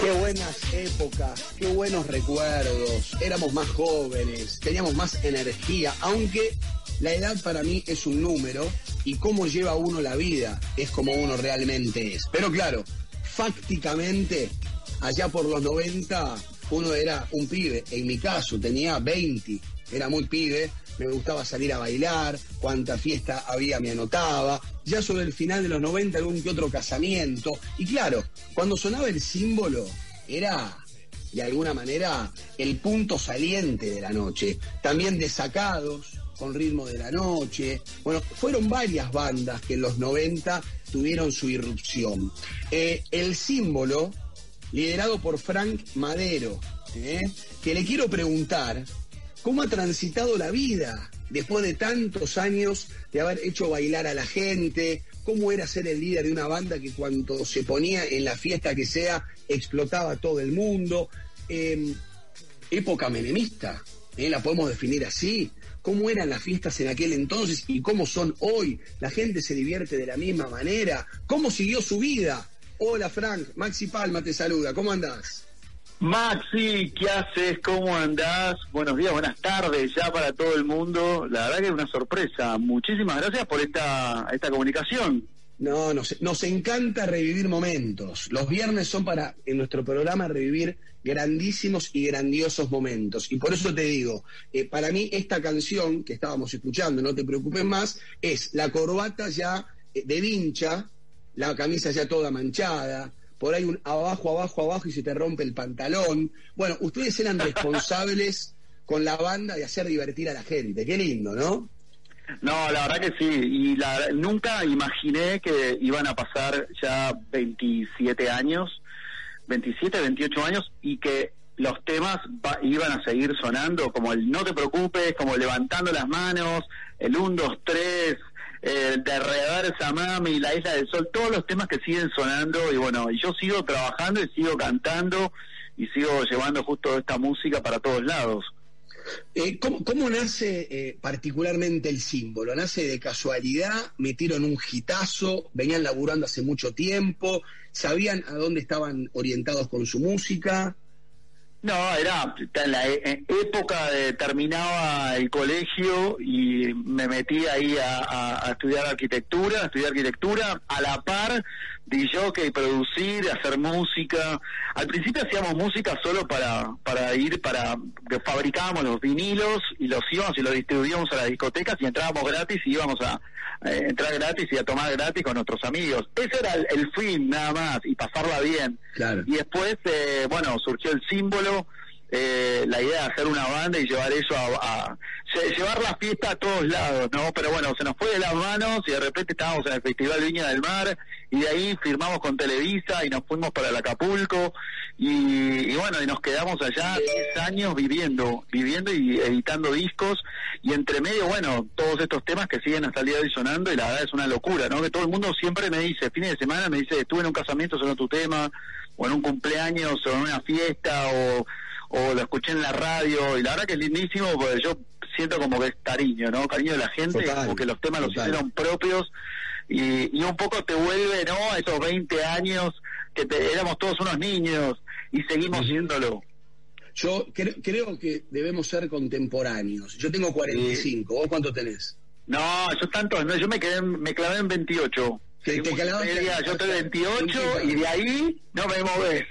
Qué buenas épocas, qué buenos recuerdos. Éramos más jóvenes, teníamos más energía, aunque la edad para mí es un número y cómo lleva uno la vida es como uno realmente es. Pero claro, fácticamente, allá por los 90, uno era un pibe. En mi caso, tenía 20, era muy pibe me gustaba salir a bailar, cuánta fiesta había me anotaba, ya sobre el final de los 90 algún que otro casamiento, y claro, cuando sonaba el símbolo era de alguna manera el punto saliente de la noche, también desacados con ritmo de la noche, bueno, fueron varias bandas que en los 90 tuvieron su irrupción. Eh, el símbolo, liderado por Frank Madero, eh, que le quiero preguntar, cómo ha transitado la vida después de tantos años de haber hecho bailar a la gente, cómo era ser el líder de una banda que cuando se ponía en la fiesta que sea, explotaba todo el mundo. Em, época menemista, ¿eh? la podemos definir así. ¿Cómo eran las fiestas en aquel entonces y cómo son hoy? La gente se divierte de la misma manera. ¿Cómo siguió su vida? Hola Frank, Maxi Palma te saluda, ¿cómo andás? Maxi, ¿qué haces? ¿Cómo andás? Buenos días, buenas tardes ya para todo el mundo. La verdad que es una sorpresa. Muchísimas gracias por esta, esta comunicación. No, nos, nos encanta revivir momentos. Los viernes son para, en nuestro programa, revivir grandísimos y grandiosos momentos. Y por eso te digo, eh, para mí esta canción que estábamos escuchando, no te preocupes más, es la corbata ya eh, de vincha, la camisa ya toda manchada, por ahí un abajo, abajo, abajo y se te rompe el pantalón. Bueno, ustedes eran responsables con la banda de hacer divertir a la gente. Qué lindo, ¿no? No, la verdad que sí. Y la, nunca imaginé que iban a pasar ya 27 años, 27, 28 años y que los temas iban a seguir sonando como el No te preocupes, como levantando las manos, el 1, 2, 3, eh, de Reversa Mami, La Isla del Sol, todos los temas que siguen sonando y bueno, yo sigo trabajando y sigo cantando y sigo llevando justo esta música para todos lados. Eh, ¿cómo, nace eh, particularmente el símbolo? ¿Nace de casualidad? ¿Metieron un gitazo? ¿Venían laburando hace mucho tiempo? ¿Sabían a dónde estaban orientados con su música? No, era en la e, época de terminaba el colegio y me metí ahí a, estudiar arquitectura, a estudiar arquitectura, a la par de producir, hacer música. Al principio hacíamos música solo para, para ir, para que fabricábamos los vinilos y los íbamos y los distribuíamos a las discotecas y entrábamos gratis y íbamos a, entrar gratis y a tomar gratis con nuestros amigos. Ese era el, fin nada más y pasarla bien. Y después, eh, bueno, surgió el símbolo eh, la idea de hacer una banda y llevar eso a, llevar la fiesta a todos lados, ¿no? Pero bueno, se nos fue de las manos y de repente estábamos en el Festival Viña del Mar y de ahí firmamos con Televisa y nos fuimos para el Acapulco y, bueno, y nos quedamos allá 10 años viviendo, viviendo y editando discos y entre medio, bueno, todos estos temas que siguen hasta el día de hoy sonando y la verdad es una locura, ¿no? Que todo el mundo siempre me dice, fines de semana me dice, estuve en un casamiento, sonó tu tema, o en un cumpleaños, o en una fiesta, o o lo escuché en la radio y la verdad que es lindísimo porque yo siento como que es cariño, ¿no? Cariño de la gente, como que los temas los hicieron propios y, y un poco te vuelve, ¿no? A esos 20 años que éramos todos unos niños y seguimos siéndolo. Yo creo que debemos ser contemporáneos. Yo tengo 45, ¿vos cuánto tenés? No, yo tanto, no, yo me quedé, me clavé en 28. ¿Te, te yo estoy 28 y de ahí no me moves.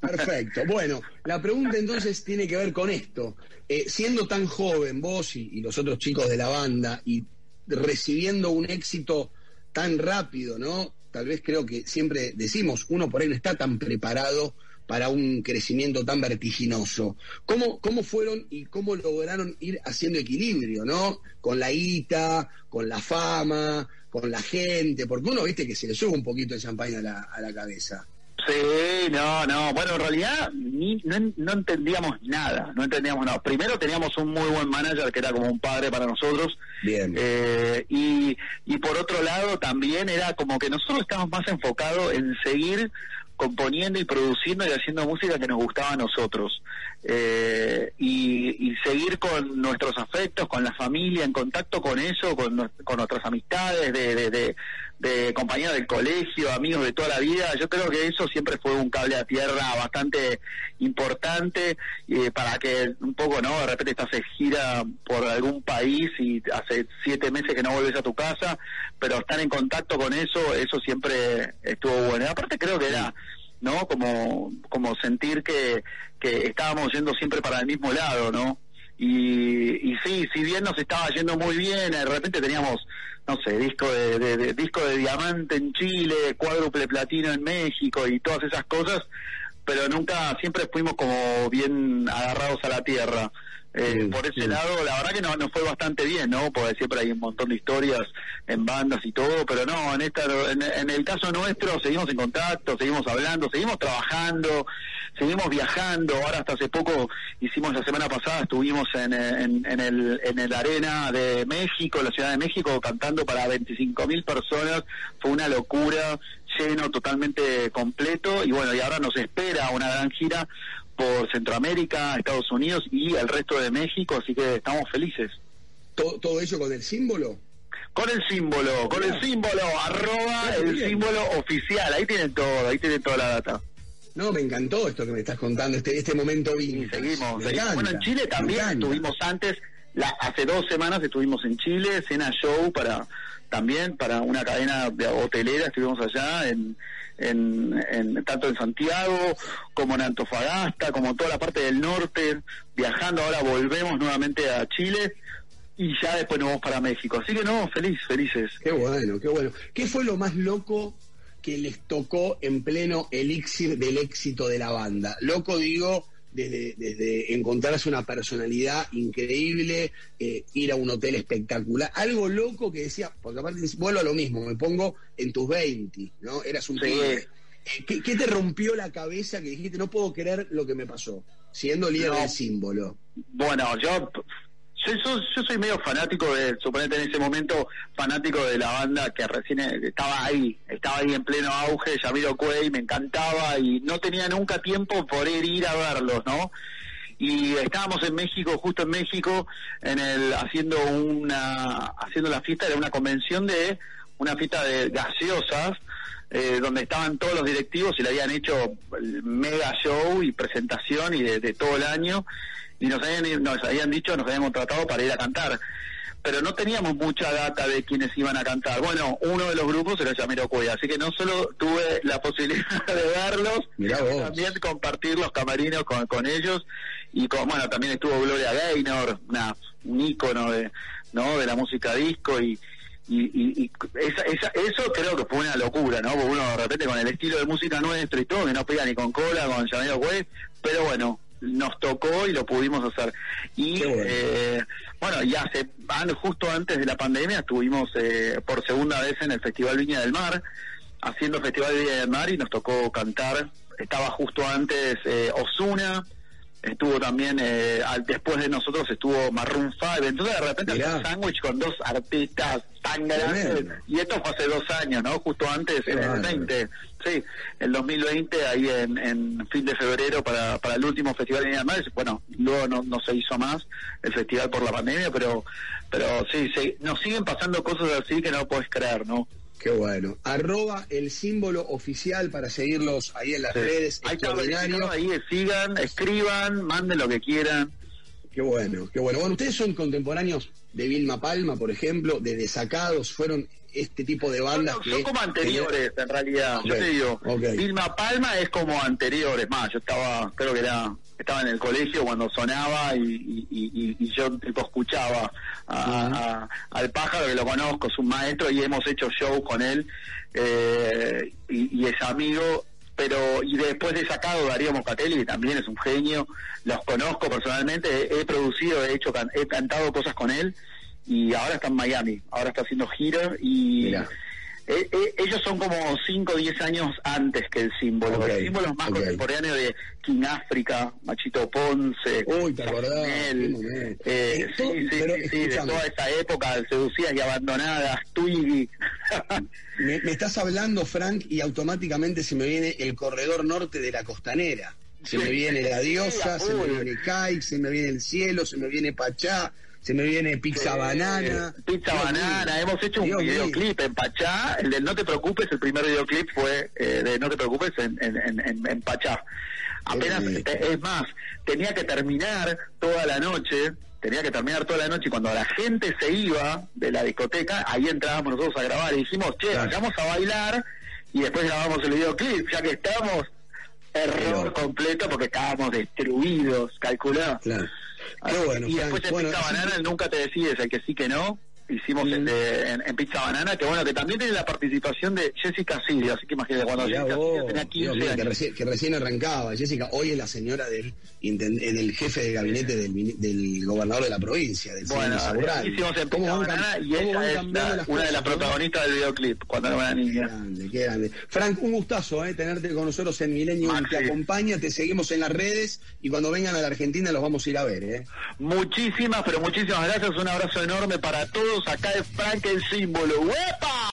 Perfecto. Bueno, la pregunta entonces tiene que ver con esto. Eh, siendo tan joven vos y, los otros chicos de la banda y recibiendo un éxito tan rápido, ¿no? Tal vez creo que siempre decimos, uno por ahí no está tan preparado para un crecimiento tan vertiginoso. ¿Cómo, ¿Cómo fueron y cómo lograron ir haciendo equilibrio, ¿no? Con la guita, con la fama, con la gente, porque uno, viste, que se le sube un poquito de champaña a la, a la cabeza. Sí, no, no. Bueno, en realidad ni, no, entendíamos nada, no entendíamos nada. Primero teníamos un muy buen manager que era como un padre para nosotros. Bien. Eh, y, y por otro lado también era como que nosotros estábamos más enfocados en seguir componiendo y produciendo y haciendo música que nos gustaba a nosotros. Eh, y, seguir con nuestros afectos, con la familia, en contacto con eso, con, con nuestras amistades de, de, de, compañeros del colegio, amigos de toda la vida. Yo creo que eso siempre fue un cable a tierra bastante importante eh, para que un poco, ¿no? De repente estás en gira por algún país y hace siete meses que no vuelves a tu casa, pero estar en contacto con eso, eso siempre estuvo bueno. Y aparte creo que era ¿no? Como, como sentir que, que estábamos yendo siempre para el mismo lado, ¿no? Y, y sí, si bien nos estaba yendo muy bien, de repente teníamos, no sé, disco de, disco de diamante en Chile, cuádruple platino en México y todas esas cosas, pero nunca, siempre fuimos como bien agarrados a la tierra. Eh, por ese lado, la verdad que nos no fue bastante bien, ¿no? Porque siempre hay un montón de historias en bandas y todo, pero no, en esta, en, el caso nuestro seguimos en contacto, seguimos hablando, seguimos trabajando, seguimos viajando. Ahora hasta hace poco hicimos la semana pasada, estuvimos en, en, el, en el arena de México, la Ciudad de México, cantando para 25 mil personas. Fue una locura, lleno, totalmente completo. Y bueno, y ahora nos espera una gran gira por Centroamérica, Estados Unidos y el resto de México, así que estamos felices. ¿Todo, todo ello con el símbolo? Con el símbolo, con el símbolo, arroba el símbolo oficial, ahí tienen todo, ahí tienen toda la data. No, me encantó esto que me estás contando, este, este momento vintage. seguimos, Bueno, en Chile también estuvimos antes, la, hace dos semanas estuvimos en Chile, cena show para también para una cadena de hotelera, estuvimos allá en en, tanto en Santiago como en Antofagasta, como toda la parte del norte, viajando, ahora volvemos nuevamente a Chile y ya después nos vamos para México. Así que no, feliz, felices. Qué bueno, qué bueno. ¿Qué fue lo más loco que les tocó en pleno elixir del éxito de la banda? Loco digo desde, desde encontrarse una personalidad increíble, eh, ir a un hotel espectacular, algo loco que decía, porque aparte vuelvo a lo mismo, me pongo en tus 20, ¿no? Eras un eh, ¿qué, te rompió la cabeza que dijiste, no puedo creer lo que me pasó, siendo líder del símbolo? Bueno, yo yo, soy medio fanático de, suponete en ese momento, fanático de la banda que recién estaba ahí, estaba ahí en pleno auge, Yamiro Cuey, me encantaba y no tenía nunca tiempo por ir a verlos, ¿no? y estábamos en México, justo en México, en el haciendo una haciendo la fiesta de una convención de una fiesta de gaseosas eh, donde estaban todos los directivos y le habían hecho mega show y presentación y de todo el año y nos habían, nos habían dicho, nos habían contratado para ir a cantar. Pero no teníamos mucha data de quiénes iban a cantar. Bueno, uno de los grupos era Yamiroquai, así que no solo tuve la posibilidad de verlos, sino también compartir los camarinos con, con ellos. Y con, bueno, también estuvo Gloria Gaynor, una, un ícono de, ¿no? de la música disco y, y, y, esa, esa, eso creo que fue una locura, ¿no? Porque uno de repente con el estilo de música nuestro y todo, que no pega ni con cola, con Yamiro pero bueno, nos tocó y lo pudimos hacer. Y bueno. Eh, bueno, y hace, justo antes de la pandemia estuvimos eh, por segunda vez en el Festival Viña del Mar, haciendo Festival Viña del Mar y nos tocó cantar. Estaba justo antes eh, Osuna, estuvo también, eh, después de nosotros estuvo Maroon 5, entonces de repente un sándwich con dos artistas tan grandes, y esto fue hace dos años, ¿no? Justo antes, en el 20, sí, el 2020, ahí en, fin de febrero para, para el último festival de Mar, bueno, luego no, no se hizo más el festival por la pandemia, pero pero sí, sí, nos siguen pasando cosas así que no puedes creer, ¿no? Qué bueno. Arroba el símbolo oficial para seguirlos ahí en las redes. Ahí ahí sigan, escriban, manden lo que quieran. Qué bueno, qué bueno. Bueno, ustedes son contemporáneos de Vilma Palma, por ejemplo, de Desacados, fueron este tipo de bandas. Son como anteriores, en realidad. Yo te digo, Vilma Palma es como anteriores. Más, yo estaba, creo que era estaba en el colegio cuando sonaba y, y, yo tipo escuchaba al pájaro que lo conozco, es un maestro y hemos hecho show con él eh, y, es amigo pero y después de sacado Darío Moscatelli que también es un genio los conozco personalmente he, producido he hecho he cantado cosas con él y ahora está en Miami ahora está haciendo gira y eh, eh, ellos son como 5 o 10 años antes que el símbolo. Ok, el símbolo es más ok. contemporáneo de King África, Machito Ponce, Uy, te acordás, Chanel, eh, Eh, sí, sí, pero sí, sí, de toda esa época, seducidas y abandonadas, Twiggy. Me, me estás hablando, Frank, y automáticamente se me viene el corredor norte de la costanera. Se Sí. me viene la diosa, Sí, se me viene Kai, se me viene el cielo, se me viene Pachá, se me viene pizza banana. Pizza Dios banana, mío. hemos hecho un mío. videoclip en Pachá, el del No te preocupes, el primer videoclip fue eh, de No te preocupes en, en, en, en- Pachá. Apenas, eh, es más, tenía que terminar toda la noche, tenía que terminar toda la noche y cuando la gente se iba de la discoteca, ahí entrábamos nosotros a grabar y dijimos, che, Claro. vayamos a bailar y después grabamos el videoclip, ya que estamos, error completo porque estábamos destruidos, calculá. Claro. Qué bueno, y Frank. después en Bueno, Pizza así Banana, nunca te decides, el que sí que no. Hicimos Mm. el de- en, en Pizza Banana, que bueno, que también tiene la participación de Jessica Sirio, así que imagínate, cuando Mirá Jessica vos, tenía Dios 15 mío, que, recién, que recién arrancaba. Jessica, hoy es la señora del, del jefe de gabinete del, gobernador de la provincia, del señor Bueno, hicimos en ¿Cómo Pizza Banana y ella es la- una de las no? protagonistas del videoclip, cuando era una Qué niña. grande, qué grande. Frank, un gustazo eh, tenerte con nosotros en Milenio. Maxi. Te acompaña, te seguimos en las redes y cuando vengan a la Argentina los vamos a ir a ver. Eh. Muchísimas, pero muchísimas gracias. Un abrazo enorme para todos. Acá es Frank el símbolo. ¡Uepa!